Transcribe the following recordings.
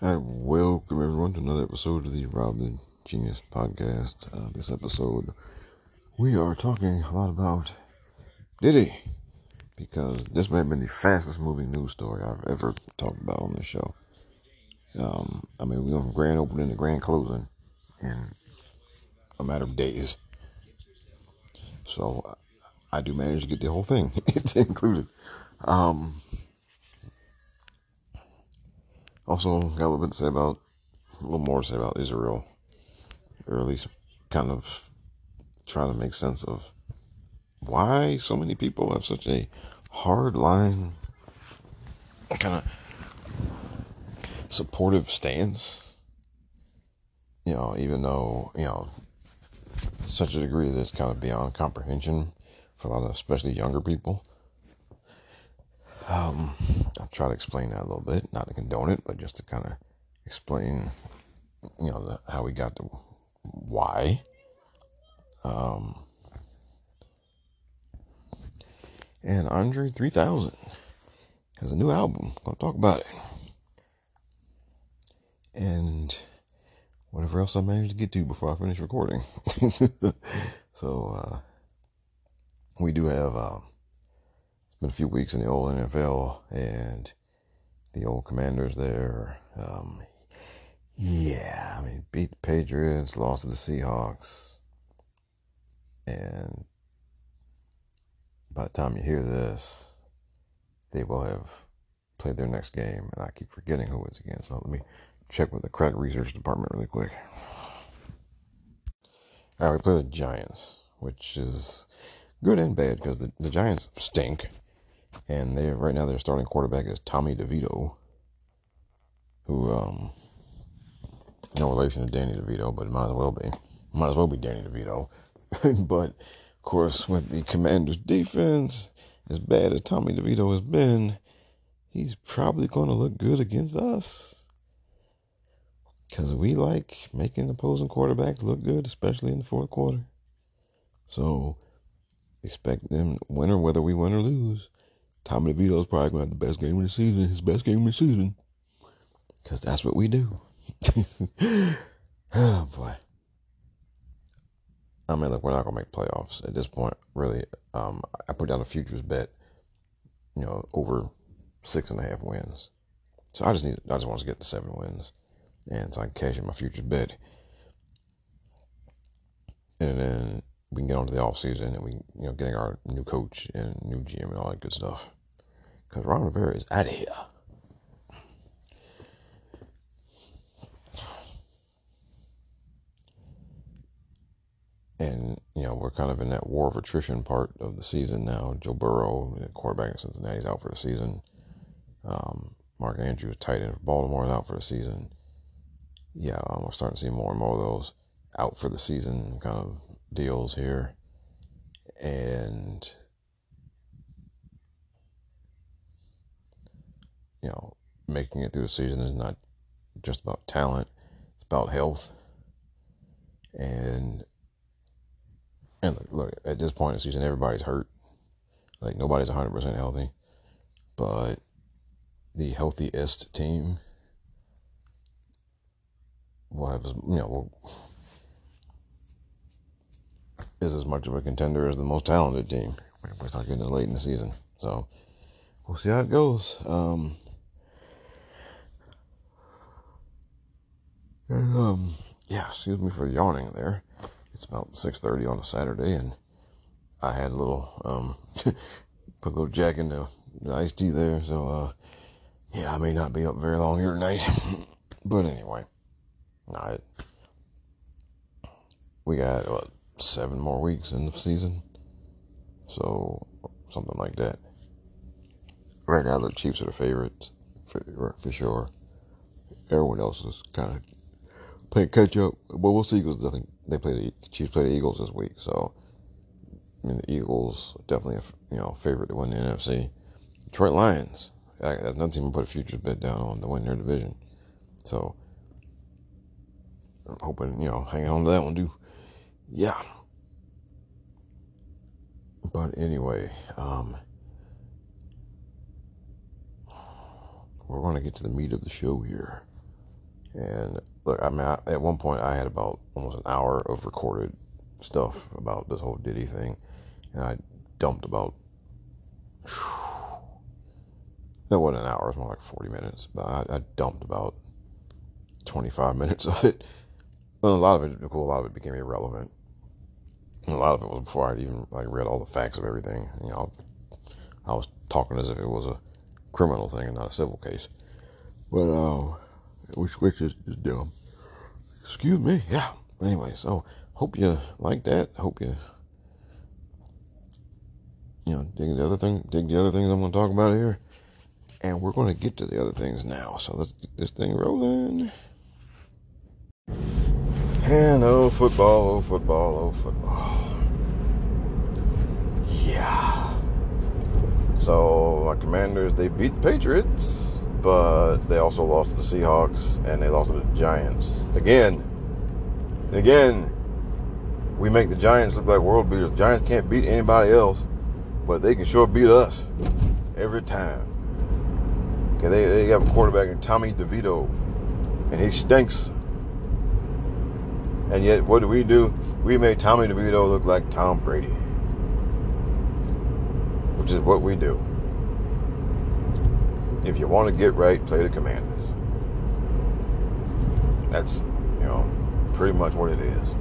And welcome everyone to another episode of the Rob the Genius podcast. Uh, this episode, we are talking a lot about Diddy because this may have been the fastest moving news story I've ever talked about on this show. Um, I mean, we went from grand opening to grand closing in a matter of days. So I do manage to get the whole thing. included. Um, also, got a little bit to say about, a little more to say about Israel, or at least kind of try to make sense of why so many people have such a hard line, kind of supportive stance. You know, even though, you know, such a degree that it's kind of beyond comprehension for a lot of especially younger people. Um, I'll try to explain that a little bit, not to condone it, but just to kind of explain, you know, the, how we got to why. Um, and Andre 3000 has a new album. I'm Gonna talk about it. And whatever else I managed to get to before I finish recording. so, uh, we do have, uh, been a few weeks in the old NFL and the old commanders there. Um, yeah, I mean, beat the Patriots, lost to the Seahawks. And by the time you hear this, they will have played their next game. And I keep forgetting who it's against. So let me check with the credit research department really quick. All right, we play the Giants, which is good and bad because the, the Giants stink. And they right now their starting quarterback is Tommy DeVito, who um no relation to Danny DeVito, but it might as well be. Might as well be Danny DeVito. but of course, with the Commanders' defense, as bad as Tommy DeVito has been, he's probably going to look good against us. Because we like making opposing quarterbacks look good, especially in the fourth quarter. So expect them win or whether we win or lose. Tommy DeVito's probably going to have the best game of the season, his best game of the season. Because that's what we do. oh, boy. I mean, look, we're not going to make playoffs at this point, really. Um, I put down a futures bet, you know, over six and a half wins. So I just need, I just want to get to seven wins. And so I can cash in my futures bet. And then we can get on to the off season and we, you know, getting our new coach and new GM and all that good stuff. Because Ron Rivera is out of here. And, you know, we're kind of in that war of attrition part of the season now. Joe Burrow, the quarterback in Cincinnati, is out for the season. Um, Mark Andrews, tight end for Baltimore, is out for the season. Yeah, um, we're starting to see more and more of those out for the season kind of deals here. And, you know, making it through the season is not just about talent, it's about health. And and look, look, at this point in the season, everybody's hurt. Like nobody's 100% healthy. But the healthiest team will have, you know, is as much of a contender as the most talented team. We're not getting late in the season. So we'll see how it goes. Um, and, um, yeah, excuse me for yawning there. It's about 6.30 on a Saturday, and I had a little, um, put a little jack in the, the iced tea there, so, uh, yeah, I may not be up very long here tonight. but anyway, it, we got, what, seven more weeks in the season? So, something like that. Right now, the Chiefs are the favorites, for, for sure. Everyone else is kind of playing catch up. Well, we'll see because I think they play the Chiefs play the Eagles this week, so I mean the Eagles definitely a you know favorite to win the NFC. Detroit Lions, that's another team to put a futures bet down on to win their division. So I'm hoping you know hanging on to that one too. Yeah. But anyway, um, we're going to get to the meat of the show here. And look, I mean, I, at one point I had about almost an hour of recorded stuff about this whole Diddy thing, and I dumped about. That wasn't an hour; it was more like forty minutes. But I, I dumped about twenty-five minutes of it. A lot of it, cool, a lot of it became irrelevant. And a lot of it was before I'd even like read all the facts of everything. You know, I was talking as if it was a criminal thing and not a civil case. But uh, which which is, is dumb. Excuse me. Yeah. Anyway, so hope you like that. Hope you you know dig the other thing, dig the other things I'm going to talk about here, and we're going to get to the other things now. So let's get this thing rolling. And oh football, oh football, oh football. Yeah. So my Commanders they beat the Patriots, but they also lost to the Seahawks and they lost to the Giants again. And again, we make the Giants look like world beaters. Giants can't beat anybody else, but they can sure beat us every time. Okay, they, they have a quarterback in Tommy DeVito, and he stinks. And yet, what do we do? We make Tommy DeVito look like Tom Brady, which is what we do. If you want to get right, play the Commanders. That's, you know, pretty much what it is.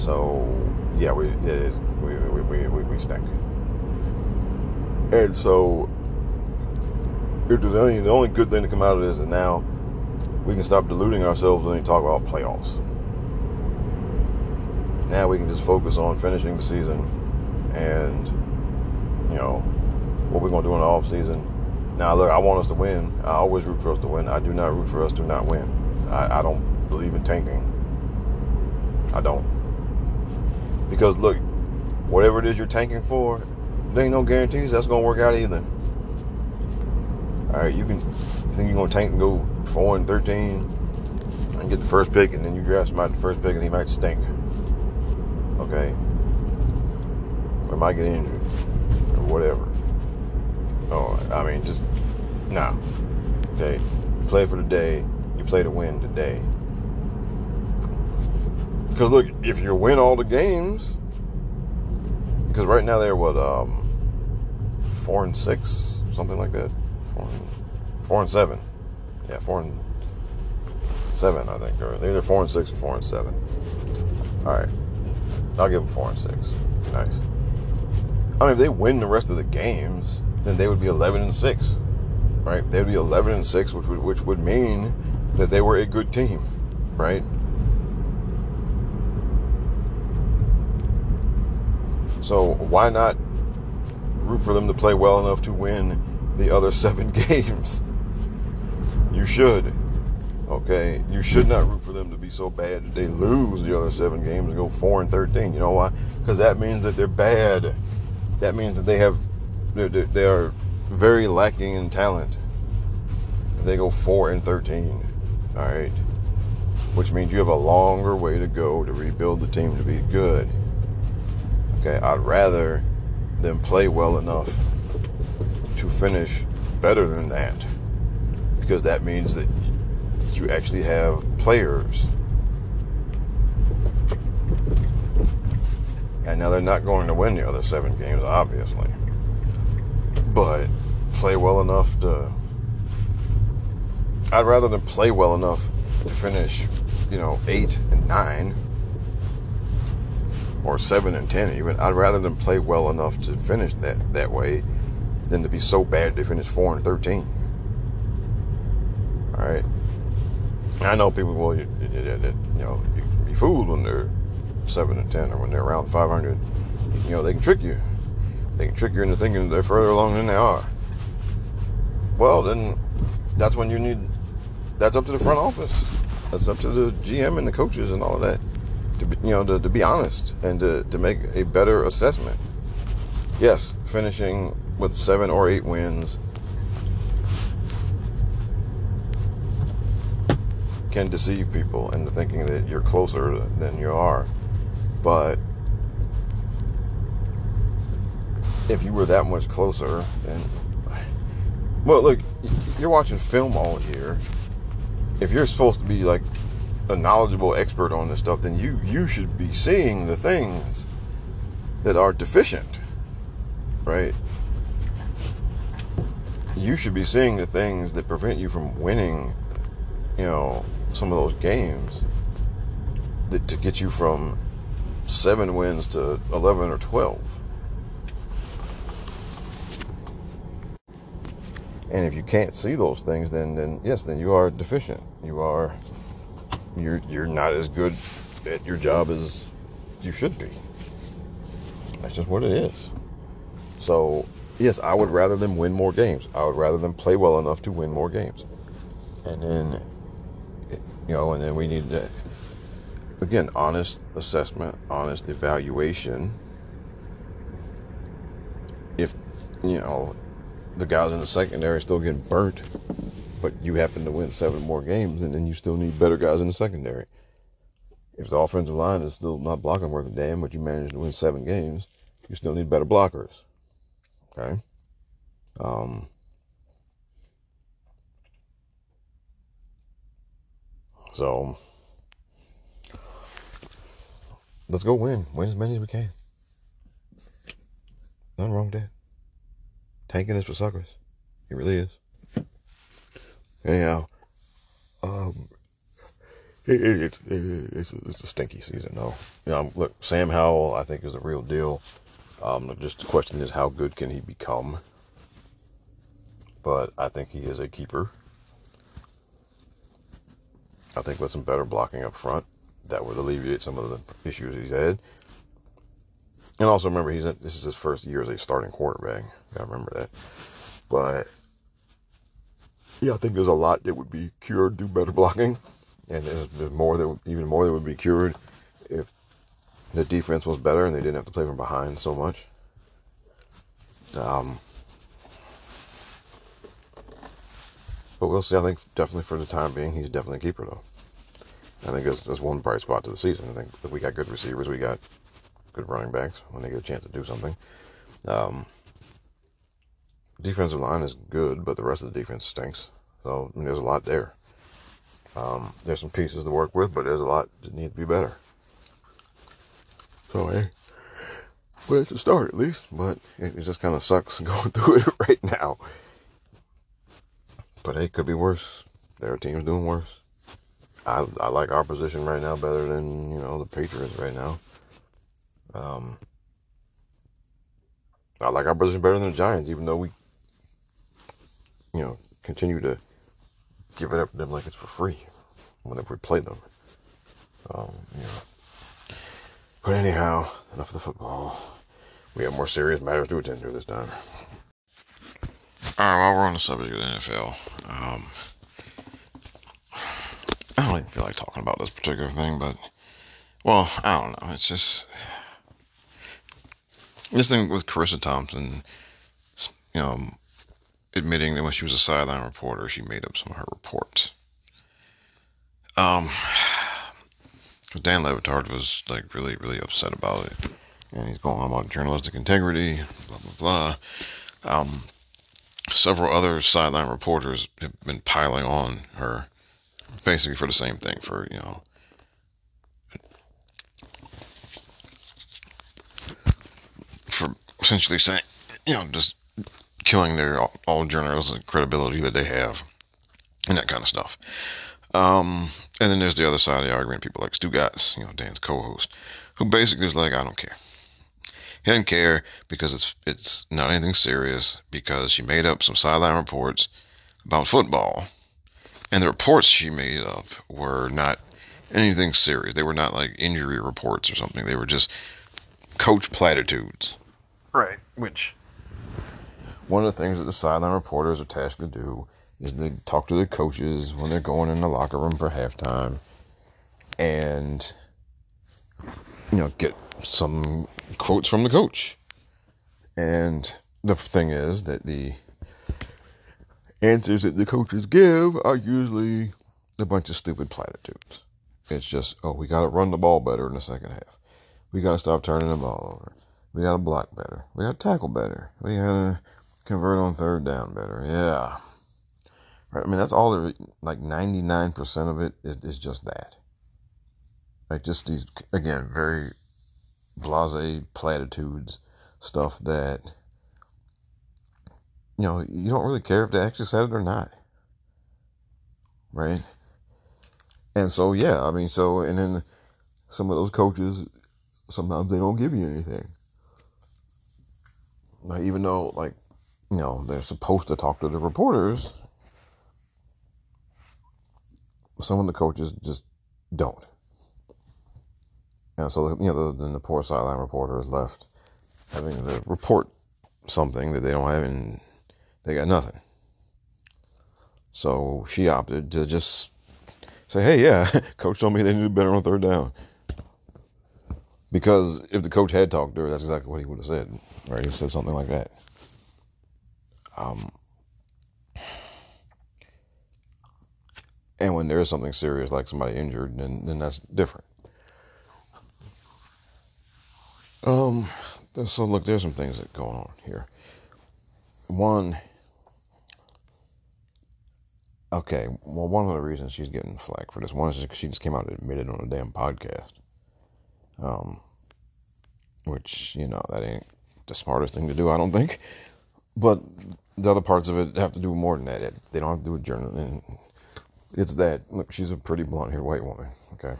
So, yeah, we we, we, we, we, we stink. And so, if there's any, the only good thing to come out of this is now we can stop deluding ourselves when we talk about playoffs. Now we can just focus on finishing the season and, you know, what we're going to do in the off season. Now, look, I want us to win. I always root for us to win. I do not root for us to not win. I, I don't believe in tanking. I don't. Because, look, whatever it is you're tanking for, there ain't no guarantees that's going to work out either. All right, you can you think you're going to tank and go 4 and 13 and get the first pick, and then you draft somebody the first pick, and he might stink. Okay? Or might get injured, or whatever. Oh, I mean, just, no. Okay? Play for the day, you play to win today. Because look, if you win all the games, because right now they're what, um, four and six, something like that. Four and, four and seven. Yeah, four and seven, I think. Or they're either four and six or four and seven. All right, I'll give them four and six. Nice. I mean, if they win the rest of the games, then they would be eleven and six, right? They'd be eleven and six, which would which would mean that they were a good team, right? So why not root for them to play well enough to win the other seven games? You should. Okay, you should not root for them to be so bad that they lose the other seven games and go four and thirteen. You know why? Because that means that they're bad. That means that they have they're, they are very lacking in talent. They go four and thirteen. All right, which means you have a longer way to go to rebuild the team to be good. Okay, I'd rather them play well enough to finish better than that because that means that you actually have players. And now they're not going to win the other seven games, obviously. But play well enough to. I'd rather than play well enough to finish, you know, eight and nine or seven and ten even. I'd rather than play well enough to finish that that way than to be so bad they finish four and thirteen. All right. I know people, well, you, you, know, you can be fooled when they're seven and ten, or when they're around five hundred. You know, they can trick you. They can trick you into thinking they're further along than they are. Well, then that's when you need. That's up to the front office. That's up to the GM and the coaches and all of that. To be, you know, to, to be honest and to, to make a better assessment. Yes, finishing with seven or eight wins can deceive people into thinking that you're closer than you are. But if you were that much closer, then well, look, you're watching film all year. if you're supposed to be like a knowledgeable expert on this stuff, then you you should be seeing the things that are deficient, right? You should be seeing the things that prevent you from winning, you know, some of those games that to get you from seven wins to eleven or twelve. And if you can't see those things, then then yes, then you are deficient. You are you're you're not as good at your job as you should be. That's just what it is. So yes, I would rather them win more games. I would rather them play well enough to win more games. And then you know, and then we need to again honest assessment, honest evaluation. If you know the guys in the secondary are still getting burnt, but you happen to win seven more games, and then you still need better guys in the secondary. If the offensive line is still not blocking worth a damn, but you managed to win seven games, you still need better blockers. Okay. Um, so let's go win. Win as many as we can. Nothing wrong with that. Tanking is for suckers. It really is. Anyhow, um, it, it, it's it, it's, a, it's a stinky season, though. You know, look, Sam Howell, I think, is a real deal. Um, just the question is, how good can he become? But I think he is a keeper. I think with some better blocking up front, that would alleviate some of the issues he's had. And also remember, he's this is his first year as a starting quarterback. Gotta remember that. But yeah, I think there's a lot that would be cured through better blocking, and there's more that even more that would be cured if the defense was better and they didn't have to play from behind so much. Um, but we'll see. I think definitely for the time being, he's definitely a keeper though. I think that's, that's one bright spot to the season. I think that we got good receivers, we got good running backs when they get a chance to do something. Um, defensive line is good, but the rest of the defense stinks. So I mean, there's a lot there. Um, there's some pieces to work with, but there's a lot that need to be better. So hey, well, it's a start at least, but it, it just kind of sucks going through it right now. But hey, it could be worse. There are teams doing worse. I I like our position right now better than you know the Patriots right now. Um, I like our position better than the Giants, even though we you know, continue to give it up to them like it's for free whenever we play them. Um, you know. But anyhow, enough of the football. We have more serious matters to attend to this time. All right, while we're on the subject of the NFL, um, I don't even feel like talking about this particular thing, but well, I don't know. It's just this thing with Charissa Thompson. You know, admitting that when she was a sideline reporter, she made up some of her reports. Um, Dan Le Batard was like really, really upset about it, and he's going on about journalistic integrity, blah blah blah. Um, several other sideline reporters have been piling on her, basically for the same thing, for you know. For essentially saying, you know, just killing their all journalistic credibility that they have, and that kind of stuff. Um, and then there's the other side of the argument, people like Stugotz, you know, Dan's co-host, who basically is like, I don't care. He doesn't care because it's it's not anything serious because she made up some sideline reports about football, and the reports she made up were not anything serious. They were not like injury reports or something. They were just coach platitudes. Right. Which one of the things that the sideline reporters are tasked to do is they talk to the coaches when they're going in the locker room for halftime and you know get some quotes from the coach. And the thing is that the answers that the coaches give are usually a bunch of stupid platitudes. It's just oh we got to run the ball better in the second half. We got to stop turning the ball over. We got to block better. We got to tackle better. We got to convert on third down better. Yeah. Right? I mean, that's all there. Like ninety nine percent of it is is just that. Like just these again very blase platitudes stuff that you know you don't really care if they actually said it or not, right? And so yeah, I mean, so and then some of those coaches sometimes they don't give you anything. Like even though like you know they're supposed to talk to the reporters, some of the coaches just don't. And so, you know, then the poor sideline reporter is left having to report something that they don't have, and they got nothing. So she opted to just say, hey, yeah, coach told me they needed better on third down. Because if the coach had talked to her, that's exactly what he would have said, right? He said something like that. Um, and when there is something serious, like somebody injured, then, then that's different. Um, so look, there's some things that going on here. One, okay, well, one of the reasons she's getting flack for this one is because she just came out and admitted on a damn podcast. Um, which you know that ain't the smartest thing to do, I don't think. But the other parts of it have to do more than that. They don't have to do with journaling. It's that look, she's a pretty blonde-haired white woman. Okay.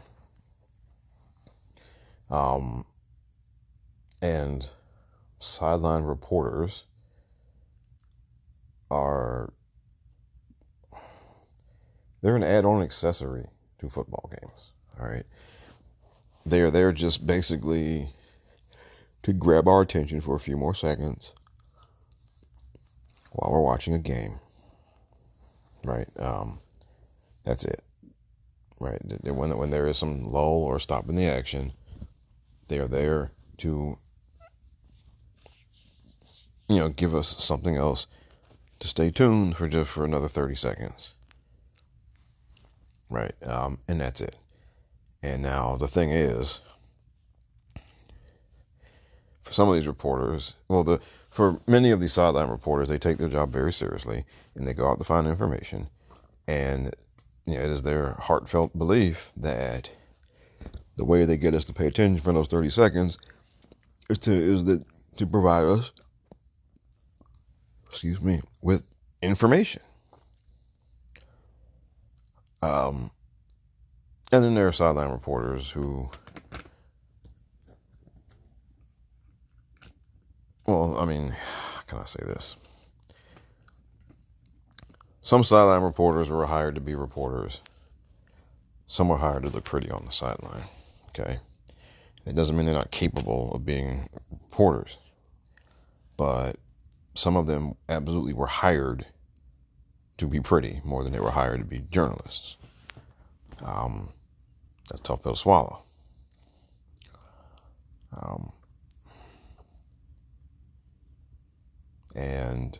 Um, and sideline reporters are they're an add-on accessory to football games all right they're there just basically to grab our attention for a few more seconds while we're watching a game right um, that's it right when, when there is some lull or stop in the action they are there to you know, give us something else to stay tuned for just for another 30 seconds. Right. Um, and that's it. And now the thing is, for some of these reporters, well, the for many of these sideline reporters, they take their job very seriously and they go out to find information. And you know, it is their heartfelt belief that the way they get us to pay attention for those 30 seconds is to is that to provide us excuse me, with information. Um, and then there are sideline reporters who, well, I mean, how can I say this? Some sideline reporters were hired to be reporters. Some were hired to look pretty on the sideline. Okay. It doesn't mean they're not capable of being reporters. But some of them absolutely were hired to be pretty more than they were hired to be journalists. Um, that's tough pill to swallow. Um, and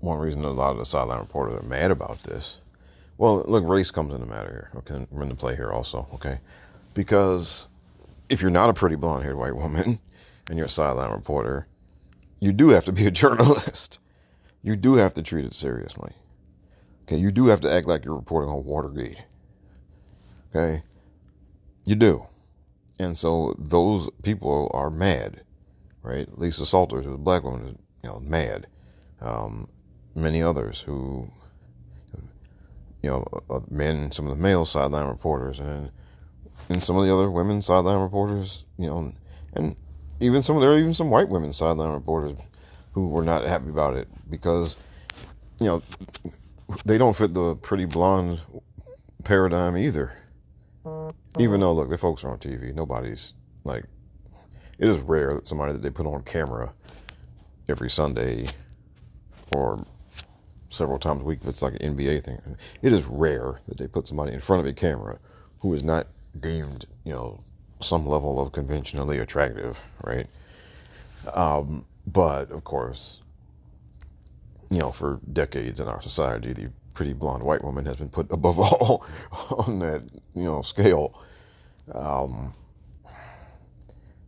one reason a lot of the sideline reporters are mad about this well, look, race comes into matter here. Okay, we're in the play here also. Okay, because if you're not a pretty blonde-haired white woman and you're a sideline reporter, you do have to be a journalist. You do have to treat it seriously. Okay, you do have to act like you're reporting on Watergate. Okay, you do, and so those people are mad, right? Lisa Salters, who's a black woman, you know mad. Um, many others who you know, uh, men, some of the male sideline reporters, and and some of the other women sideline reporters, you know, and even some there are even some white women sideline reporters who were not happy about it because, you know, they don't fit the pretty blonde paradigm either. Even though, look, the folks are on TV. Nobody's like, it is rare that somebody that they put on camera every Sunday or several times a week if it's like an NBA thing. It is rare that they put somebody in front of a camera who is not deemed, you know, some level of conventionally attractive, right? Um, but of course, you know, for decades in our society, the pretty blonde white woman has been put above all on that, you know, scale. Um,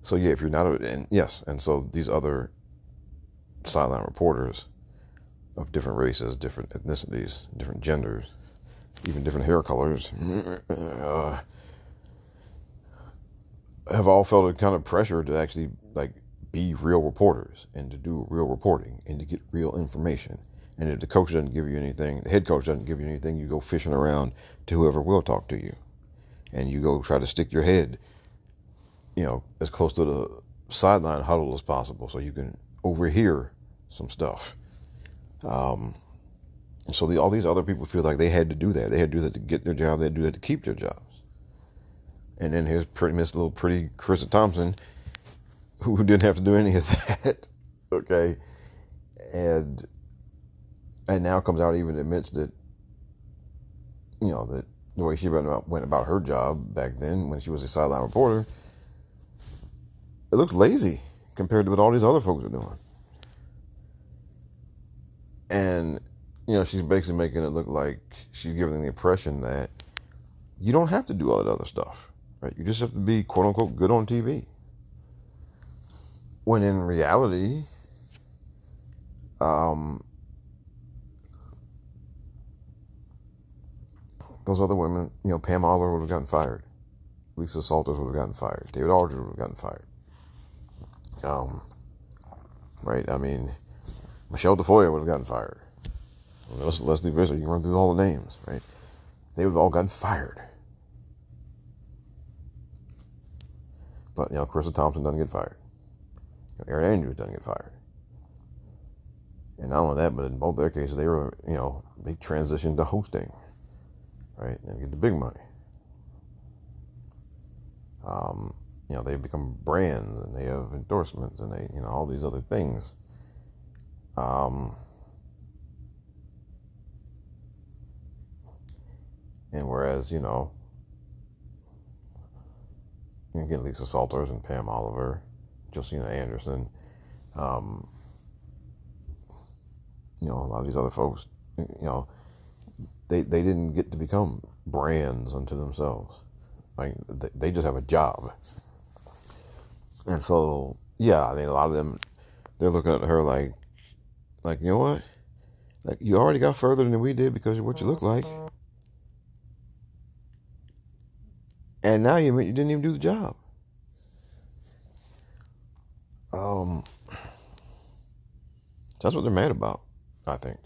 So yeah, if you're not, a, and yes, and so these other sideline reporters of different races, different ethnicities, different genders, even different hair colors, uh, have all felt a kind of pressure to actually like be real reporters and to do real reporting and to get real information. And if the coach doesn't give you anything, the head coach doesn't give you anything, you go fishing around to whoever will talk to you. And you go try to stick your head, you know, as close to the sideline huddle as possible so you can overhear some stuff. Um, so the, all these other people feel like they had to do that. They had to do that to get their job. They had to do that to keep their jobs. And then here's pretty Miss Little Pretty Charissa Thompson, who didn't have to do any of that. okay, and and now comes out even admits that you know that the way she went about, went about her job back then when she was a sideline reporter, it looks lazy compared to what all these other folks are doing. And you know, she's basically making it look like she's giving the impression that you don't have to do all that other stuff. Right? You just have to be quote unquote good on TV. When in reality, um, those other women, you know, Pam Oliver would have gotten fired. Lisa Salters would have gotten fired. David Aldridge would have gotten fired. Um, right? I mean, Michelle Tafoya would have gotten fired. Lesley Visser, you can run through all the names, right? They would have all gotten fired. But, you know, Charissa Thompson doesn't get fired. Erin Andrews doesn't get fired. And not only that, but in both their cases, they were, you know, they transitioned to hosting, right? And get the big money. Um, you know, they become brands and they have endorsements and they, you know, all these other things. Um, and whereas, you know, you get Lisa Salters and Pam Oliver, Josina Anderson, um, you know, a lot of these other folks, you know, they they didn't get to become brands unto themselves. Like they, they just have a job, and so yeah, I mean, a lot of them, they're looking at her like, like you know what, like you already got further than we did because of what you look like. and now you you didn't even do the job. Um, that's what they're mad about, I think.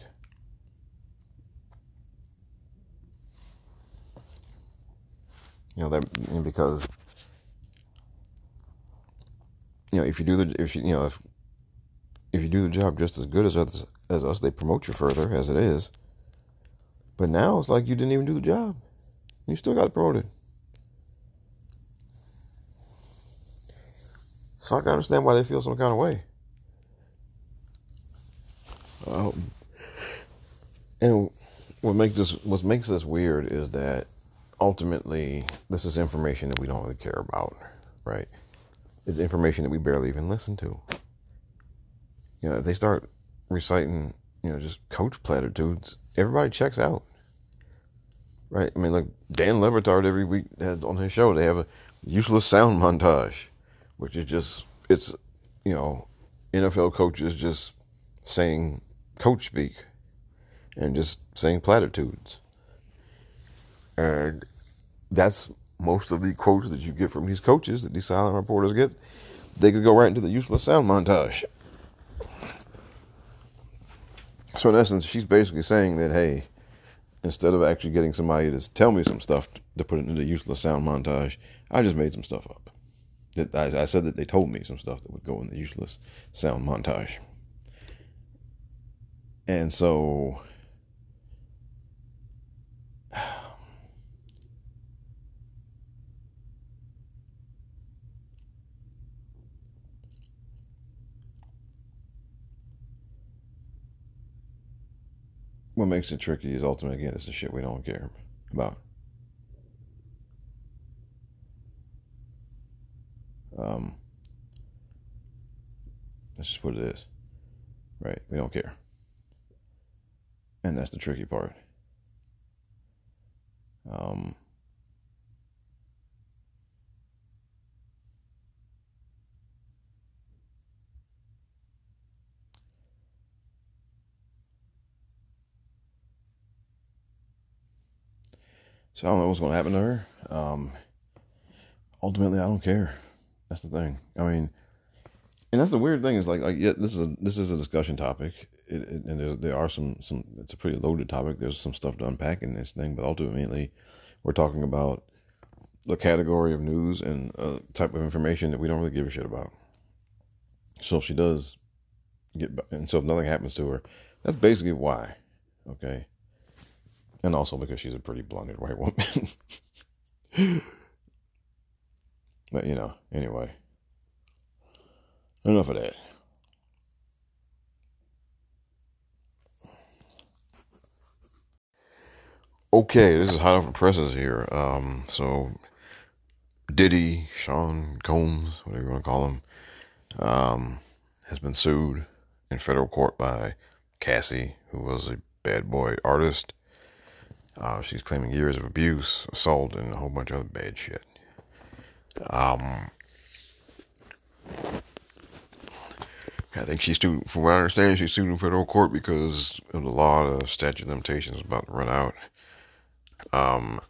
You know that because you know if you do the if you you know if if you do the job just as good as us as us, they promote you further as it is. But now it's like you didn't even do the job. You still got promoted. So I can understand why they feel some kind of way. Um, and what makes this what makes this weird is that ultimately this is information that we don't really care about, right? It's information that we barely even listen to. You know, if they start reciting, you know, just coach platitudes, everybody checks out. Right? I mean, look, Dan Le every week has on his show, they have a useless sound montage which is just it's you know NFL coaches just saying coach speak and just saying platitudes. And that's most of the quotes that you get from these coaches that these silent reporters get. They could go right into the useless sound montage. So in essence, she's basically saying that hey, instead of actually getting somebody to tell me some stuff to put it into the useless sound montage, I just made some stuff up that I, I said that they told me some stuff that would go in the useless sound montage. And so what makes it tricky is ultimately again it's the shit we don't care about. Um, that's just what it is. Right? We don't care. And that's the tricky part. Um, So I don't know what's going to happen to her. Um, ultimately, I don't care. That's the thing. I mean, and that's the weird thing is like like yeah, this is a this is a discussion topic, it, it, and there are some some. It's a pretty loaded topic. There's some stuff to unpack in this thing, but ultimately, we're talking about the category of news and a type of information that we don't really give a shit about. So if she does get, and so if nothing happens to her, that's basically why. Okay. And also because she's a pretty blunted white woman. but you know, anyway. Enough of that. Okay, this is hot off the presses here. Um, so Diddy, Sean Combs, whatever you want to call him, um, has been sued in federal court by Cassie, who was a bad boy artist. Uh, she's claiming years of abuse, assault, and a whole bunch of other bad shit. Um, I think she's sued, from what I understand, she's sued in federal court because of the law, the statute of limitations is about to run out. Um,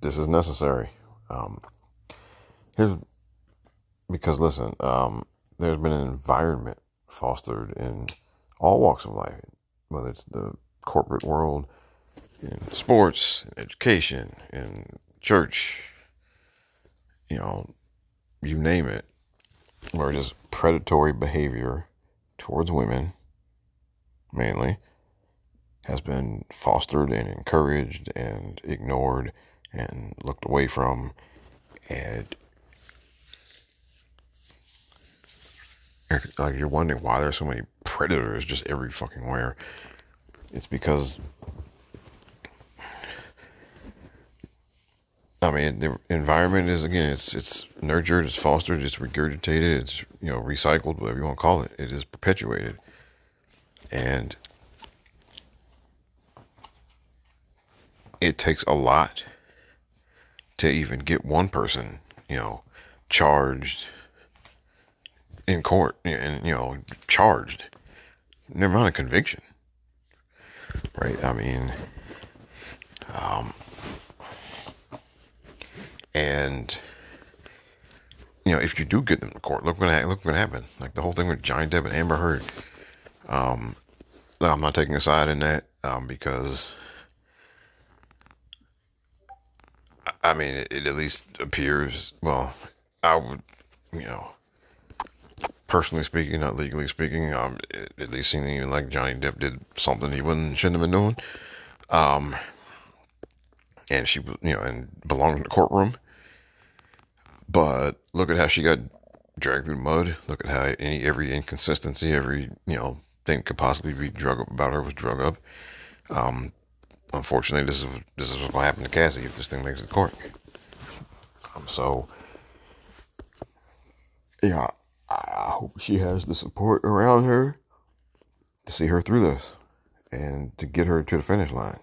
this is necessary. Um, here's because listen, um, there's been an environment fostered in all walks of life, whether it's the corporate world, in sports, in education, in church, you know, you name it, where just predatory behavior towards women, mainly, has been fostered and encouraged and ignored and looked away from. And like you're wondering why there's so many predators just every fucking where. It's because I mean the environment is again it's it's nurtured, it's fostered, it's regurgitated, it's you know recycled, whatever you want to call it. It is perpetuated, and it takes a lot to even get one person, you know, charged in court and, you know, charged. Never mind a conviction. Right? I mean, um, and, you know, if you do get them to court, look what, look what happened. Like the whole thing with Johnny Depp and Amber Heard. Um, I'm not taking a side in that um, because I mean, it, it, at least appears. Well, I would, you know, personally speaking, not legally speaking, um, at least seeming like Johnny Depp did something he wouldn't shouldn't have been doing. Um, and she, you know, and belonged in the courtroom. But look at how she got dragged through the mud. Look at how any every inconsistency, every you know thing could possibly be drug up about her was drug up. Um, unfortunately, this is this is what happened to Cassie if this thing makes it court. Um, so, yeah, I hope she has the support around her to see her through this and to get her to the finish line.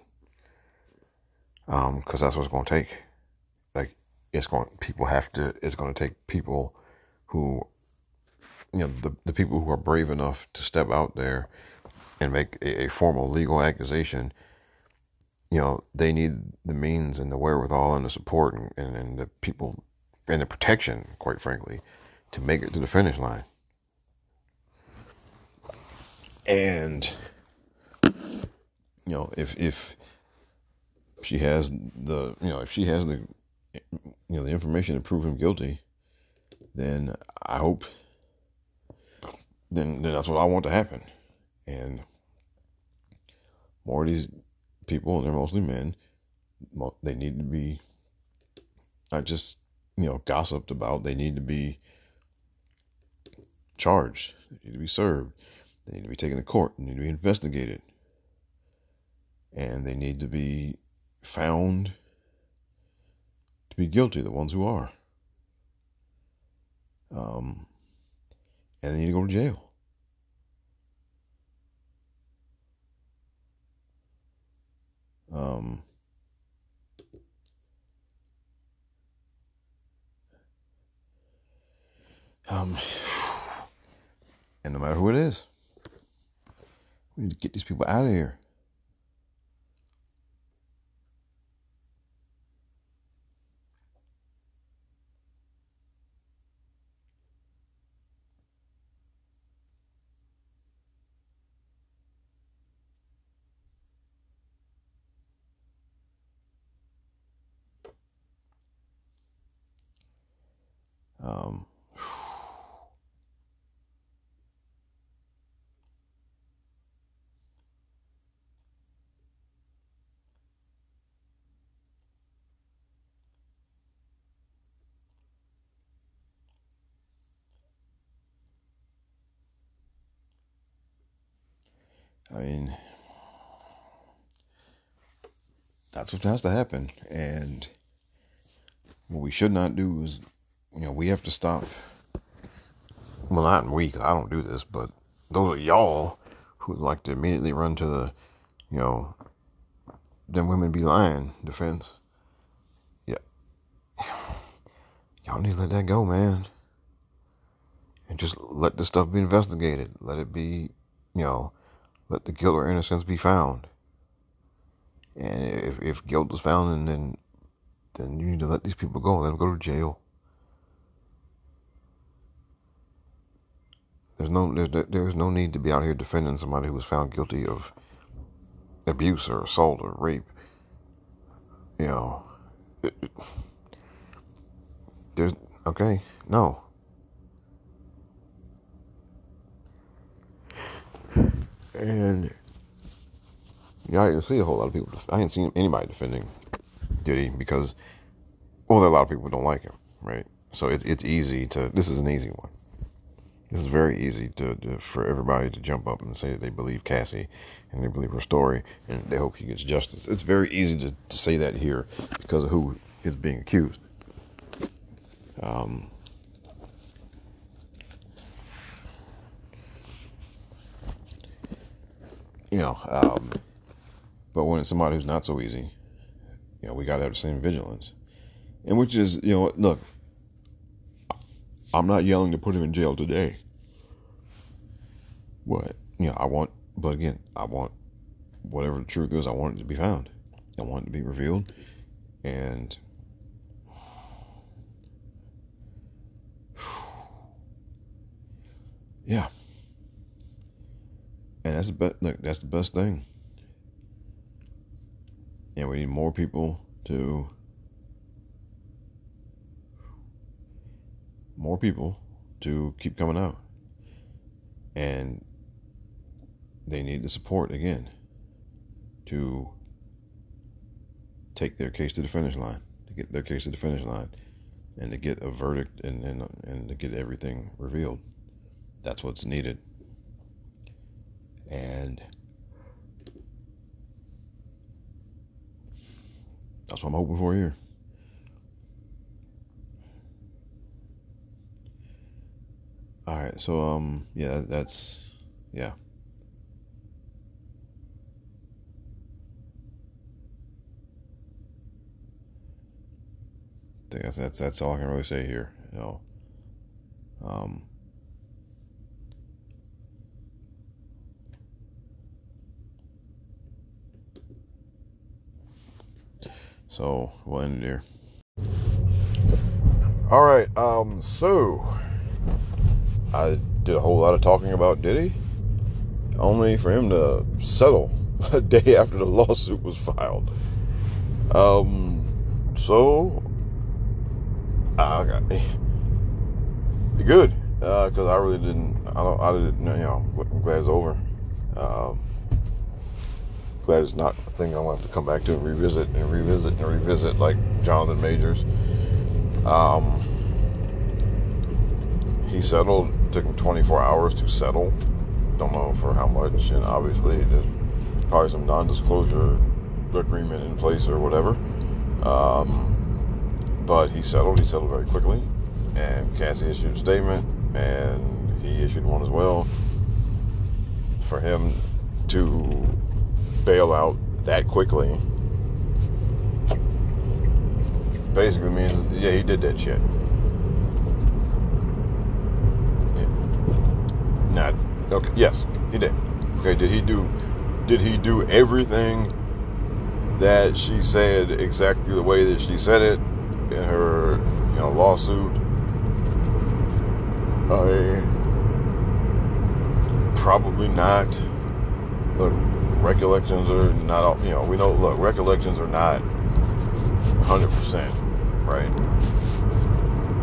Um, because that's what it's going to take. Like, it's going. People have to. It's to take people who, you know, the the people who are brave enough to step out there and make a, a formal legal accusation you know, they need the means and the wherewithal and the support and, and, and the people and the protection, quite frankly, to make it to the finish line. And you know, if if she has the you know if she has the you know the information to prove him guilty, then I hope then, then that's what I want to happen. And more of these people, and they're mostly men, they need to be not just, you know, gossiped about. They need to be charged. They need to be served. They need to be taken to court. They need to be investigated. And they need to be found to be guilty, the ones who are. Um, and they need to go to jail. Um, um, and no matter who it is, We need to get these people out of here. Um, I mean, that's what has to happen. And what we should not do is, you know, we have to stop. Well, not we, I don't do this, but those are y'all who like to immediately run to the, you know, them women be lying defense. Yeah. Y'all need to let that go, man. And just let this stuff be investigated. Let it be, you know, let the guilt or innocence be found. And if, if guilt is found, then then you need to let these people go. Let them go to jail. There's no there's there's no need to be out here defending somebody who was found guilty of abuse or assault or rape. You know, it, it, there's okay, no. And yeah, I didn't see a whole lot of people. I didn't see anybody defending Diddy because, well, there are a lot of people who don't like him, right? So it's it's easy to. This is an easy one. This is very easy to, to, for everybody to jump up and say that they believe Cassie and they believe her story and they hope she gets justice. It's very easy to, to say that here because of who is being accused. Um, you know, um, but when it's somebody who's not so easy, you know, we got to have the same vigilance. And which is, you know, look, I'm not yelling to put him in jail today. What? You know, I want, but again, I want whatever the truth is, I want it to be found. I want it to be revealed. And yeah. And that's the best, look, that's the best thing. And we need more people to more people to keep coming out. And they need the support again to take their case to the finish line, to get their case to the finish line, and to get a verdict and, and, and to get everything revealed. That's what's needed. And that's what I'm hoping for here. All right, so um, yeah, that's yeah. I think that's that's that's all I can really say here. You know, um, so we'll end it here. All right, um, so I did a whole lot of talking about Diddy, only for him to settle a day after the lawsuit was filed. Um, so, I got me good because uh, I really didn't. I don't. I didn't. You know, I'm glad it's over. Um, glad it's not a thing I want to have to come back to and revisit and revisit and revisit like Jonathan Majors. Um, he settled. Took him 24 hours to settle. Don't know for how much, and obviously there's probably some non-disclosure agreement in place or whatever. Um, but he settled. He settled very quickly, and Cassie issued a statement, and he issued one as well. For him to bail out that quickly basically means yeah he did that shit. Not okay. Yes, he did. Okay, did he do did he do everything that she said exactly the way that she said it in her you know lawsuit? I probably not. Look, recollections are not all you know, we know look, recollections are not hundred percent, right?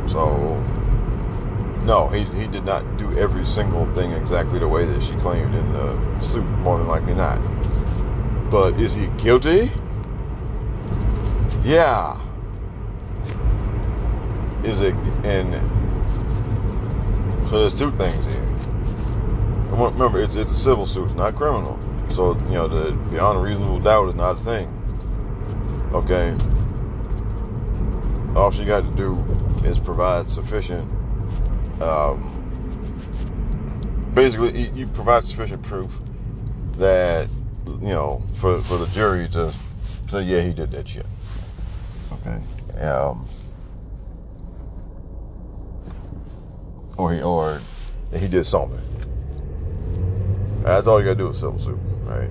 So no, he, he did not do every single thing exactly the way that she claimed in the suit, more than likely not. But is he guilty? Yeah. Is it, and so there's two things here. Remember, it's it's a civil suit, it's not criminal. So, you know, the beyond reasonable doubt is not a thing. Okay? All she got to do is provide sufficient um, basically you provide sufficient proof that you know for for the jury to say yeah he did that shit okay um or he or he did something that's all you gotta do with civil suit right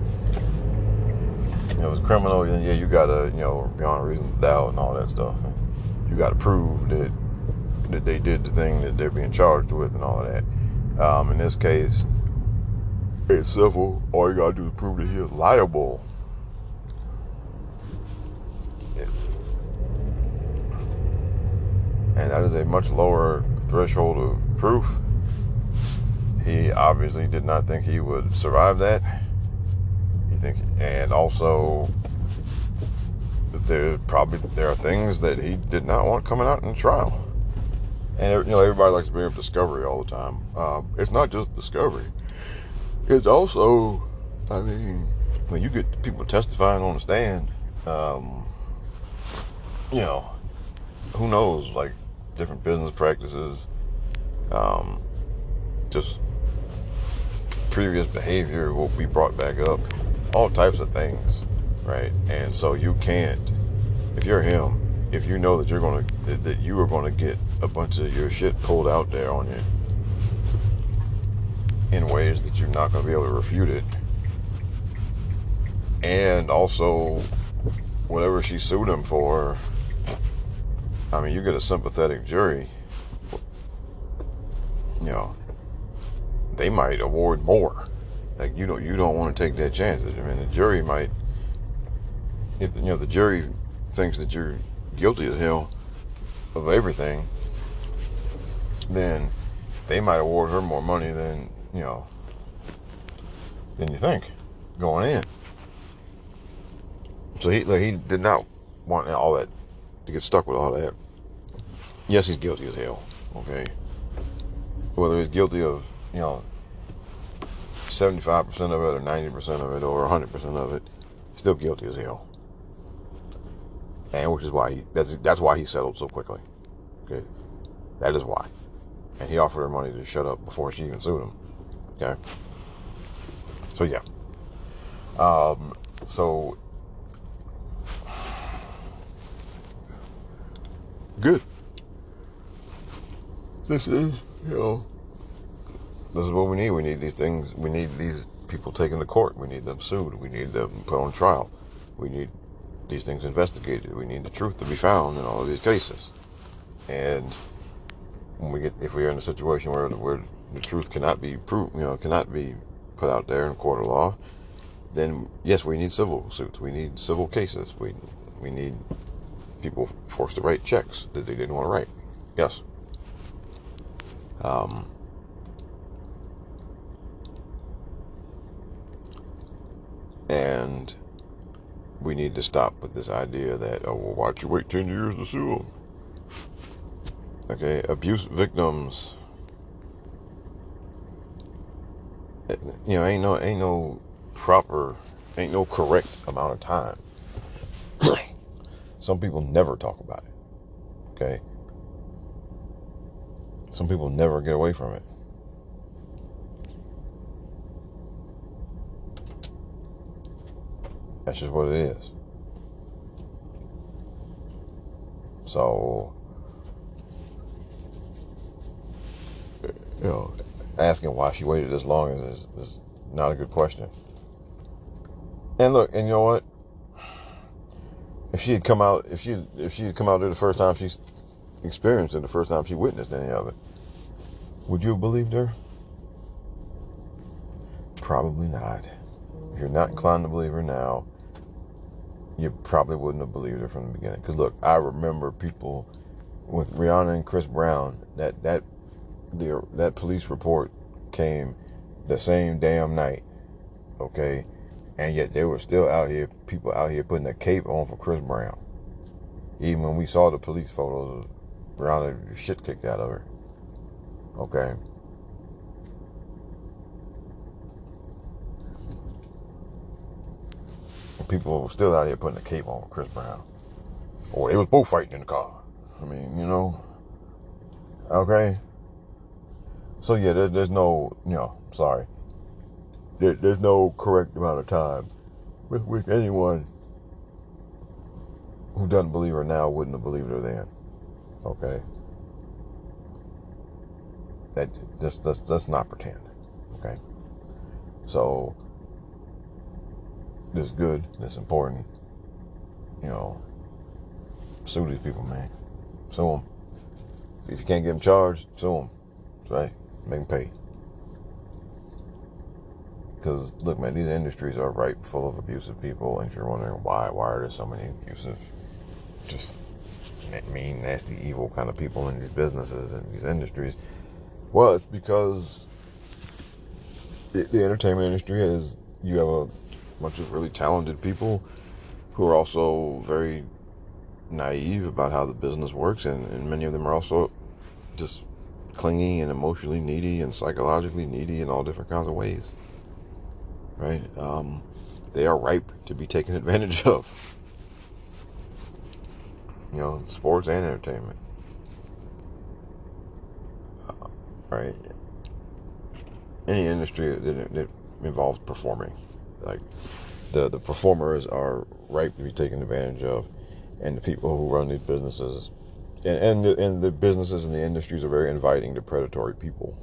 you know, it's criminal, yeah, you gotta, you know, beyond reasonable doubt and all that stuff. And you gotta prove that that they did the thing that they're being charged with and all that. Um, in this case, it's civil. All you gotta do is prove that he is liable. And that is a much lower threshold of proof. He obviously did not think he would survive that. Think, and also there probably there are things that he did not want coming out in the trial. And you know everybody likes to bring up discovery all the time. Um, it's not just discovery; it's also, I mean, when you get people testifying on the stand, um, you know, who knows, like different business practices, um, just previous behavior will be brought back up, all types of things, right? And so you can't, if you're him, if you know that you're to that, that you are to get a bunch of your shit pulled out there on you in ways that you're not to be able to refute it and also whatever she sued him for i mean you get a sympathetic jury you know they might award more like you know you don't want to take that chance i mean the jury might if you know the jury thinks that you're guilty as hell of everything, then they might award her more money than, you know, than you think going in. So he like, he did not want all that to get stuck with all that. Yes, he's guilty as hell. Okay. Whether he's guilty of, you know, 75% of it or 90% of it or 100% of it, still guilty as hell and which is why he, that's that's why he settled so quickly. Okay, that is why, and he offered her money to shut up before she even sued him. Okay, so yeah, um, so good. This is you know this is what we need. We need these things. We need these people taken to court. We need them sued. We need them put on trial. We need these things investigated. We need the truth to be found in all of these cases. And when we get, if we are in a situation where, where the truth cannot be proved, you know, cannot be put out there in court of law, then yes, we need civil suits. We need civil cases. We we need people forced to write checks that they didn't want to write. Yes. Um, and we need to stop with this idea that, oh, well, why'd you wait 10 years to sue them? Okay, abuse victims, eh, you know, ain't no, ain't no proper, ain't no correct amount of time. Some people never talk about it. Okay? Some people never get away from it. That's just what it is. So, you know, asking why she waited as long is, is not a good question. And look, and you know what? If she had come out, if she if she had come out there the first time she experienced it, the first time she witnessed any of it, would you have believed her? Probably not. If you're not inclined to believe her now, you probably wouldn't have believed it from the beginning. Because look, I remember people with Rihanna and Chris Brown. That that the that police report came the same damn night. Okay, and yet they were still out here, people out here putting a cape on for Chris Brown. Even when we saw the police photos of Rihanna, shit kicked out of her. Okay. People were still out here putting a cape on Chris Brown. Or they was both fighting in the car. I mean, you know. Okay. So yeah, there, there's no, you know, sorry. There, there's no correct amount of time with with anyone who doesn't believe her now wouldn't have believed her then. Okay. That just let's, let's not pretend. Okay. So this good, this important. You know, sue these people, man. Sue them. If you can't get them charged, sue them. Right? Make them pay. Because look, man, these industries are ripe full of abusive people, and you're wondering why, why are there so many abusive, just mean, nasty, evil kind of people in these businesses and these industries? Well, it's because the, the entertainment industry is you have a bunch of really talented people who are also very naive about how the business works, and, and many of them are also just clingy and emotionally needy and psychologically needy in all different kinds of ways. Right? Um, they are ripe to be taken advantage of. You know, sports and entertainment. Uh, right? Any industry that, that involves performing, like the the performers are ripe to be taken advantage of and the people who run these businesses and and the, and the businesses and the industries are very inviting to predatory people.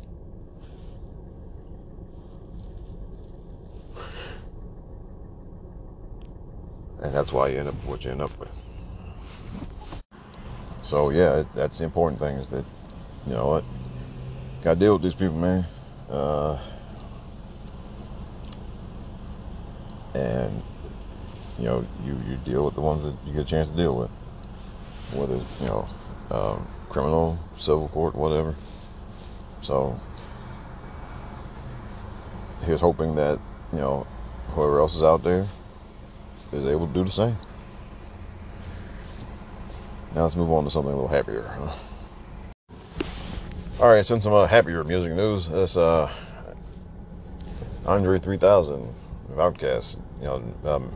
And that's why you end up what you end up with. So yeah, that's the important thing is that you know what, got to deal with these people, man. Uh, and you know, you, you deal with the ones that you get a chance to deal with, whether you know, um, criminal, civil court, whatever. So here's hoping that you know whoever else is out there is able to do the same. Now let's move on to something a little happier. Huh? All right, since some uh, happier music news, this uh, Andre 3000 of OutKast, you know, um,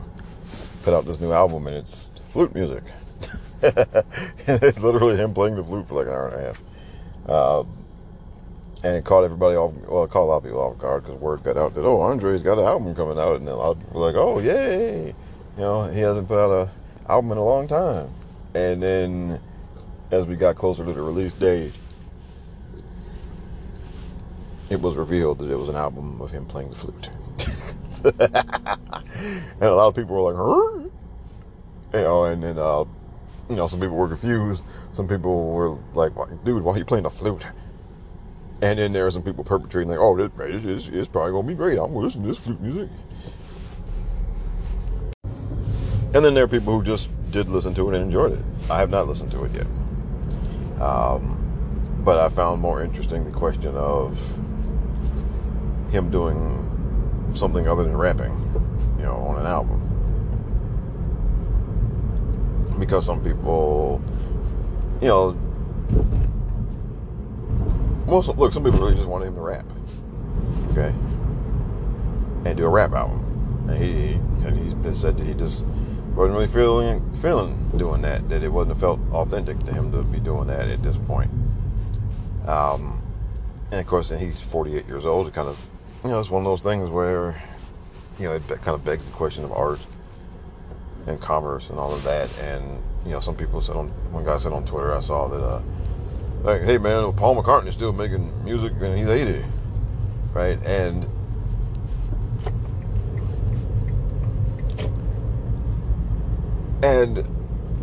put out this new album and it's flute music. it's literally him playing the flute for like an hour and a half. Uh, and it caught everybody off, well, it caught a lot of people off guard because word got out that, oh, Andre's got an album coming out. And a lot of people were like, oh, yay. You know, he hasn't put out an album in a long time. And then as we got closer to the release date, it was revealed that it was an album of him playing the flute. and a lot of people were like, huh? You know, and then, uh, you know, some people were confused. Some people were like, dude, why are you playing the flute? And then there are some people perpetrating, like, oh, this, it's probably going to be great. I'm going to listen to this flute music. And then there are people who just did listen to it and enjoyed it. I have not listened to it yet. Um, but I found more interesting the question of him doing something other than rapping, you know, on an album. Because some people, you know, well, look, some people really just want him to rap, okay, and do a rap album. And he, and he's been said that he just wasn't really feeling feeling doing that. That it wasn't felt authentic to him to be doing that at this point. Um, and of course, and he's 48 years old. It kind of you know, it's one of those things where, you know, it kind of begs the question of art and commerce and all of that. And, you know, some people said on, one guy said on Twitter, I saw that, uh, like, hey man, Paul McCartney's still making music and he's 80, right? And, and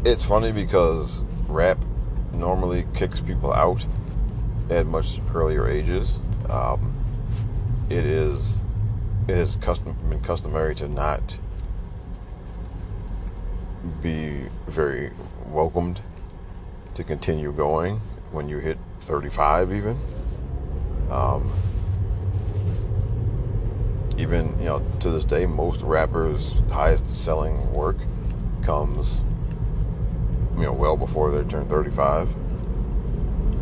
it's funny because rap normally kicks people out at much earlier ages. Um, it is it has custom been customary to not be very welcomed to continue going when you hit 35 even. Um, even you know to this day most rappers highest selling work comes you know well before they turn 35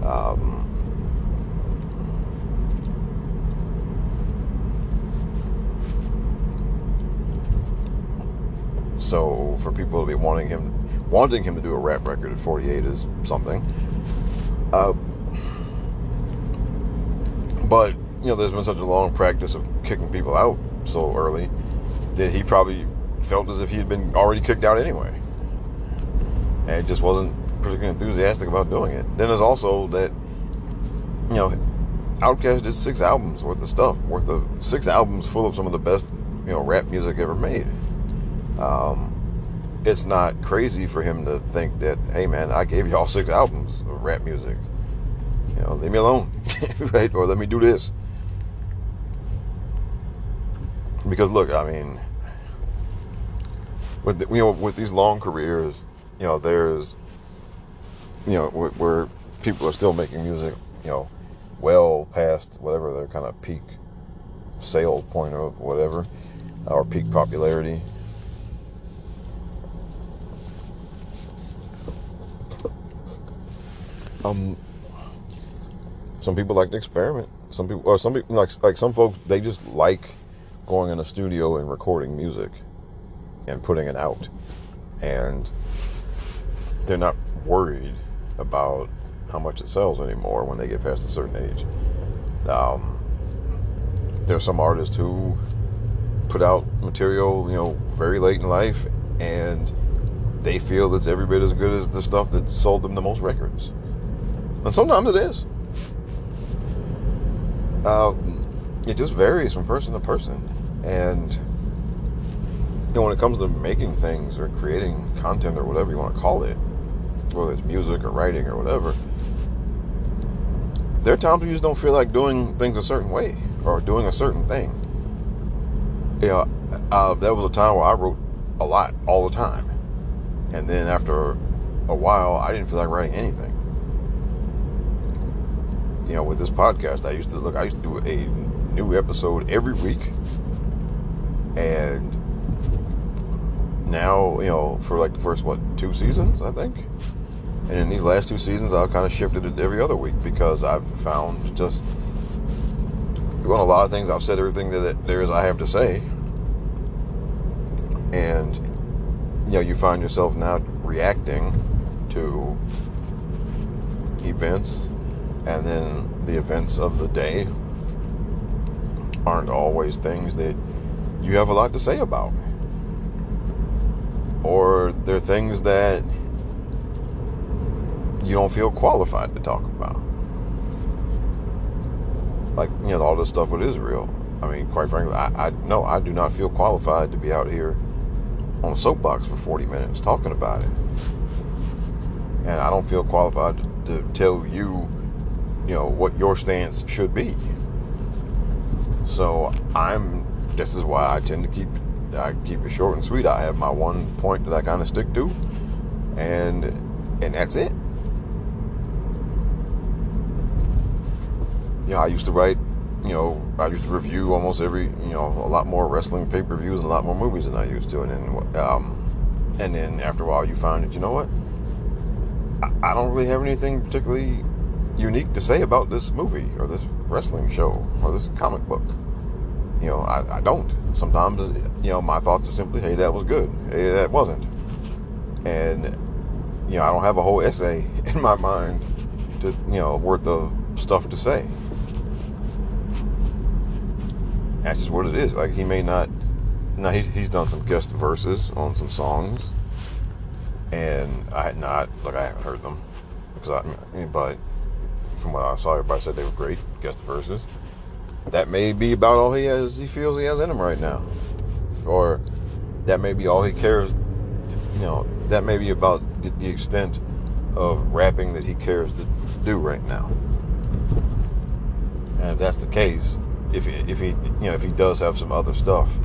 um, so for people to be wanting him wanting him to do a rap record at 48 is something uh, but you know there's been such a long practice of kicking people out so early that he probably felt as if he had been already kicked out anyway and just wasn't particularly enthusiastic about doing it. Then there's also that, you know, Outkast did six albums worth of stuff, worth of six albums full of some of the best, you know, rap music ever made. Um, it's not crazy for him to think that, hey man, I gave y'all six albums of rap music. You know, leave me alone, right? Or let me do this. Because look, I mean, with the, you know, with these long careers, you know, there's you know, where, where people are still making music, you know, well past whatever their kind of peak sale point or whatever, or peak popularity. Um, some people like to experiment. Some people, or some people, like like some folks, they just like going in a studio and recording music and putting it out, and they're not worried about how much it sells anymore when they get past a certain age. Um, there's some artists who put out material, you know, very late in life, and they feel it's every bit as good as the stuff that sold them the most records. And sometimes it is. Uh, it just varies from person to person. And, you know, when it comes to making things or creating content or whatever you want to call it, whether it's music or writing or whatever, there are times you just don't feel like doing things a certain way or doing a certain thing. You know, uh, there was a time where I wrote a lot all the time. And then after a while, I didn't feel like writing anything. You know, with this podcast, I used to look, I used to do a new episode every week. And now, you know, for like the first, what, two seasons, I think? And in these last two seasons, I've kind of shifted it every other week because I've found just well, a lot of things I've said everything that there is I have to say, and you know, you find yourself now reacting to events, and then the events of the day aren't always things that you have a lot to say about, or they're things that you don't feel qualified to talk about. Like, you know, all this stuff with Israel. I mean, quite frankly, I, I no, I do not feel qualified to be out here on a soapbox for 40 minutes talking about it. And I don't feel qualified to, to tell you, you know, what your stance should be. So I'm, this is why I tend to keep, I keep it short and sweet. I have my one point that I kind of stick to, and, and that's it. you know, I used to write, you know, I used to review almost every, you know, a lot more wrestling pay per views and a lot more movies than I used to. And then, um, and then after a while, you find that, you know what? I, I don't really have anything particularly unique to say about this movie or this wrestling show or this comic book. You know, I, I don't. Sometimes, you know, my thoughts are simply, hey, that was good. Hey, that wasn't. And, you know, I don't have a whole essay in my mind to, you know, worth of stuff to say that's just what it is. Like he may not. Now he, he's done some guest verses on some songs, and I had not. Like I haven't heard them because I. But from what I saw, everybody said they were great guest verses. That may be about all he has. He feels he has in him right now, or that may be all he cares. You know, that may be about the, the extent of rapping that he cares to do right now. And if that's the case, if he, if he you know if he does have some other stuff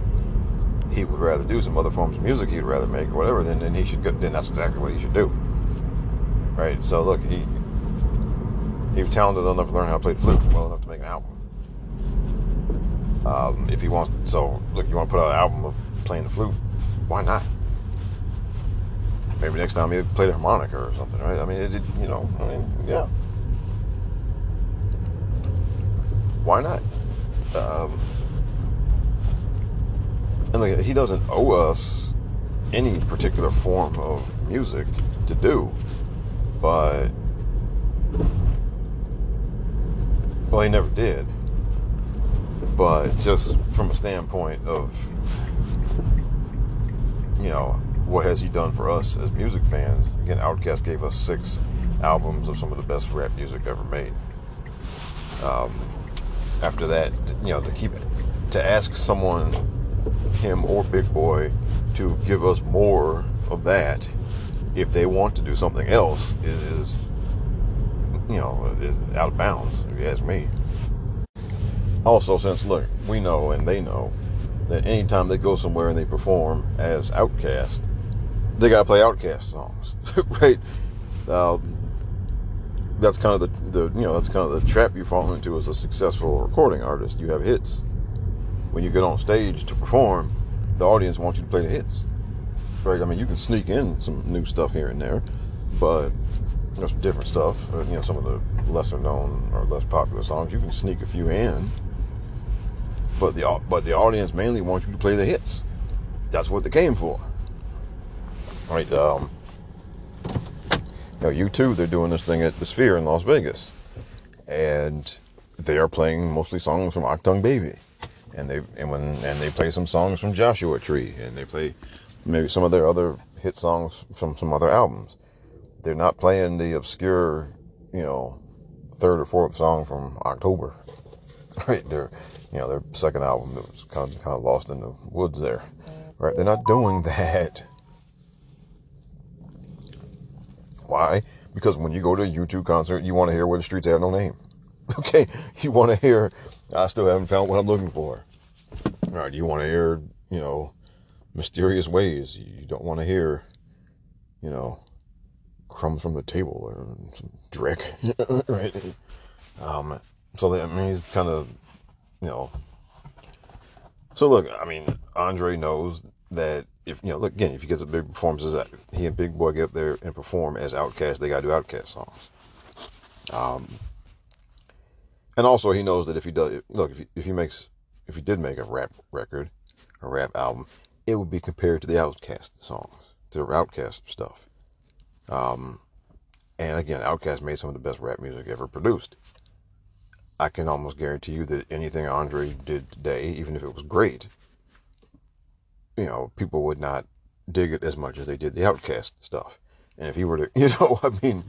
he would rather do some other forms of music he'd rather make or whatever, then then he should go. Then that's exactly what he should do. Right. So look, he he was talented enough to learn how to play the flute well enough to make an album. Um, if he wants, so look, you want to put out an album of playing the flute, why not? Maybe next time he play the harmonica or something, right? I mean, it, it you know, I mean, yeah. Why not? Um, and like, he doesn't owe us any particular form of music to do, but well, he never did. But just from a standpoint of, you know, what has he done for us as music fans? Again, Outkast gave us six albums of some of the best rap music ever made. Um, after that, you know, to keep to ask someone, him or Big Boi, to give us more of that, if they want to do something else, is, is you know, is out of bounds. If you ask me. Also, since look, we know and they know that anytime they go somewhere and they perform as Outkast, they gotta play Outkast songs, right? Um, that's kind of the, the you know that's kind of the trap you fall into as a successful recording artist. You have hits. When you get on stage to perform, the audience wants you to play the hits, right? I mean, you can sneak in some new stuff here and there, but you know, some different stuff. You know, some of the lesser known or less popular songs, you can sneak a few in but the but the audience mainly wants you to play the hits. That's what they came for. Right? Um, you know, U2, they're doing this thing at the Sphere in Las Vegas, and they are playing mostly songs from Achtung Baby, and they and when and they play some songs from Joshua Tree, and they play maybe some of their other hit songs from some other albums. They're not playing the obscure, you know, third or fourth song from October. Right? They're you know, their second album that was kind of, kind of lost in the woods there. Right? They're not doing that. Why? Because when you go to a U2 concert, you want to hear where the streets have no name. Okay? You want to hear, I still haven't found what I'm looking for. All right? You want to hear, you know, mysterious ways. You don't want to hear, you know, crumbs from the table or some Drake. right? Um, so, that, I mean, he's kind of you know. So look, I mean, Andre knows that if you know, look again, if he gets a big performance, he and Big Boi get up there and perform as Outkast, they got to do Outkast songs. Um, and also he knows that if he does, look, if he, if he makes, if he did make a rap record, a rap album, it would be compared to the Outkast songs, to the Outkast stuff. Um, and again, Outkast made some of the best rap music ever produced. I can almost guarantee you that anything Andre did today, even if it was great, you know, people would not dig it as much as they did the Outkast stuff. And if he were to, you know, I mean,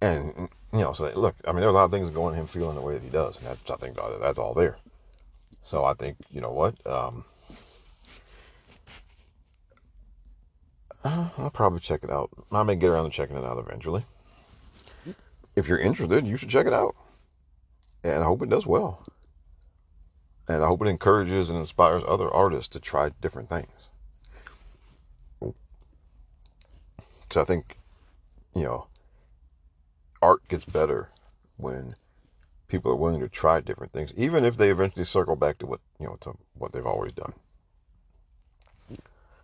and you know, so look, I mean, there are a lot of things going him feeling the way that he does, and that's I think that's all there. So I think you know what, um, Uh, I'll probably check it out. I may get around to checking it out eventually if you're interested, you should check it out. And I hope it does well. And I hope it encourages and inspires other artists to try different things. Because I think, you know, art gets better when people are willing to try different things, even if they eventually circle back to what, you know, to what they've always done.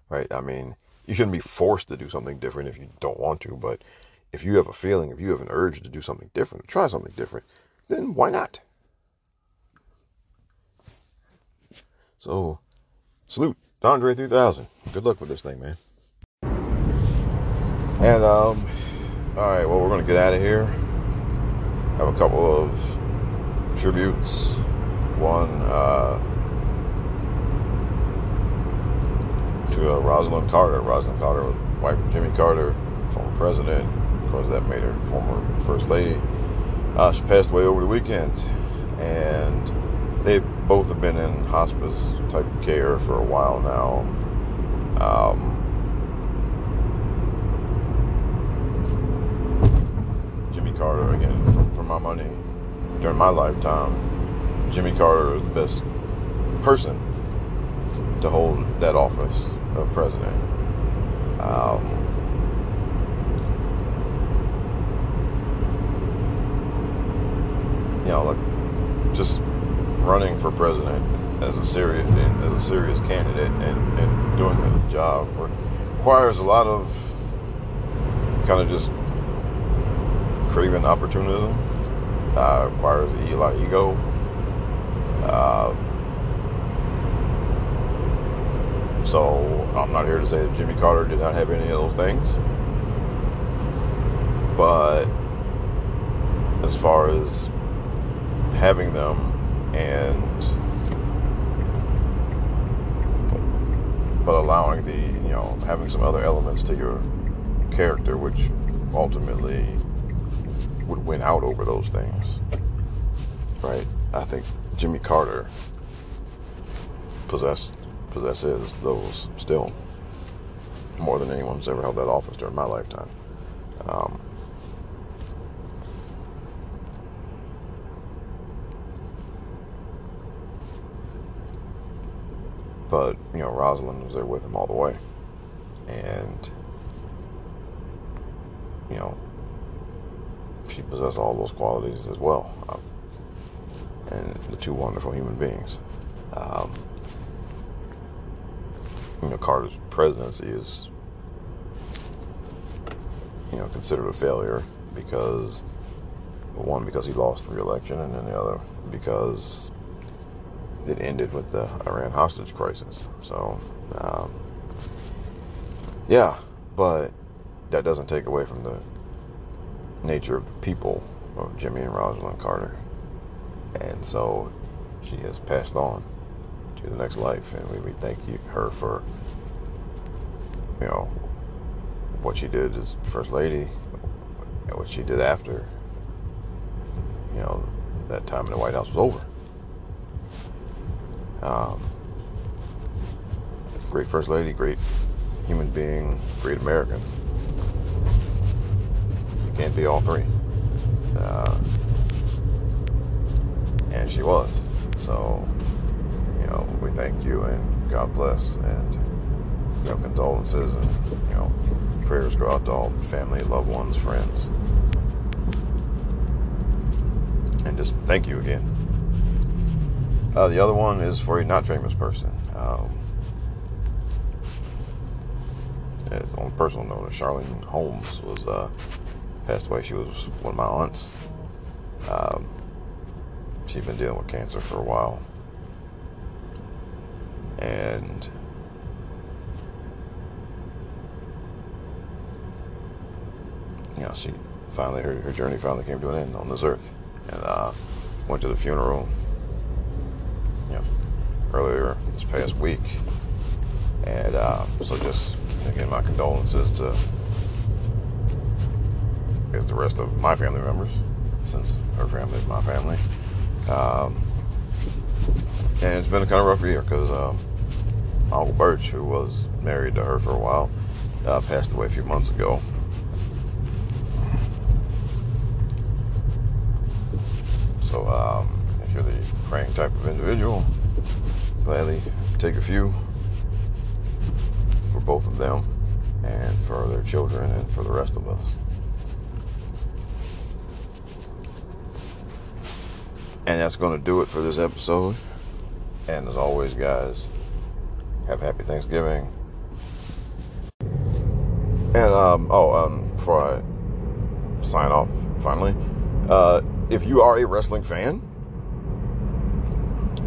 Right? I mean, you shouldn't be forced to do something different if you don't want to, but if you have a feeling, if you have an urge to do something different, try something different, then why not? So, salute, Andre 3000. Good luck with this thing, man. And, um, all right, well, we're going to get out of here. Have a couple of tributes. One, uh, to uh, Rosalynn Carter. Rosalynn Carter wife of Jimmy Carter, former president. Of course, that made her former first lady. Uh, she passed away over the weekend, and they both have been in hospice type care for a while now. Um, Jimmy Carter, again, for, for my money, during my lifetime, Jimmy Carter was the best person to hold that office of president. Um, you know, like just running for president as a serious as a serious candidate and, and doing the job requires a lot of kind of just craving opportunism. Uh, requires a lot of ego. Um, so I'm not here to say that Jimmy Carter did not have any of those things, but as far as having them and but allowing the you know having some other elements to your character which ultimately would win out over those things right? I think jimmy carter possessed possesses those still more than anyone's ever held that office during my lifetime um, But, you know, Rosalynn was there with him all the way. And, you know, she possessed all those qualities as well. Um, and the two wonderful human beings. Um, you know, Carter's presidency is, you know, considered a failure because, one, because he lost re-election, and then the other because it ended with the Iran hostage crisis. So, um, yeah, but that doesn't take away from the nature of the people of Jimmy and Rosalynn Carter. And so she has passed on to the next life, and we, we thank you, her for, you know, what she did as First Lady, and what she did after, you know, that time in the White House was over. Um, great First Lady, great human being, great American. You can't be all three. Uh, and she was. So, thank you and God bless and, you know, condolences and, you know, prayers go out to all family, loved ones, friends. And just thank you again. Uh, the other one is for a not famous person. Um, as on a personal note, Charlene Holmes was uh, passed away. She was one of my aunts. Um, she'd been dealing with cancer for a while, and you know, she finally her, her journey finally came to an end on this earth, and uh, went to the funeral earlier this past week. And uh, so just, again, my condolences to guess, the rest of my family members, since her family is my family. Um, and it's been a kind of rough year because um, Uncle Birch, who was married to her for a while, uh, passed away a few months ago. So um, if you're the praying type of individual, gladly take a few for both of them and for their children and for the rest of us. And that's going to do it for this episode. And as always, guys, have a happy Thanksgiving. And, um, oh, um, before I sign off, finally, uh, if you are a wrestling fan,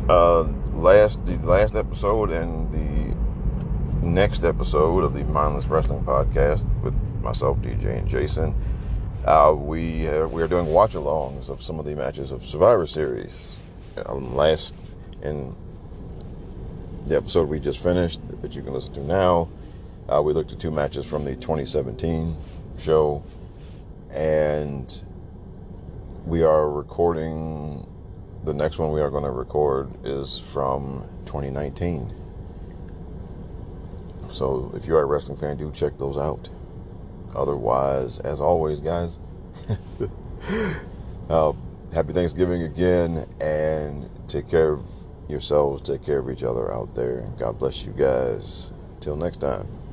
uh, last the last episode and the next episode of the Mindless Wrestling Podcast with myself, DJ, and Jason, uh, we uh, we are doing watch-alongs of some of the matches of Survivor Series. Um, last in the episode we just finished that you can listen to now, uh, we looked at two matches from the 2017 show, and we are recording the next one we are going to record is from 2019. So if you are a wrestling fan, do check those out. Otherwise, as always, guys, uh, happy Thanksgiving again, and take care of yourselves, take care of each other out there. God bless you guys. Until next time.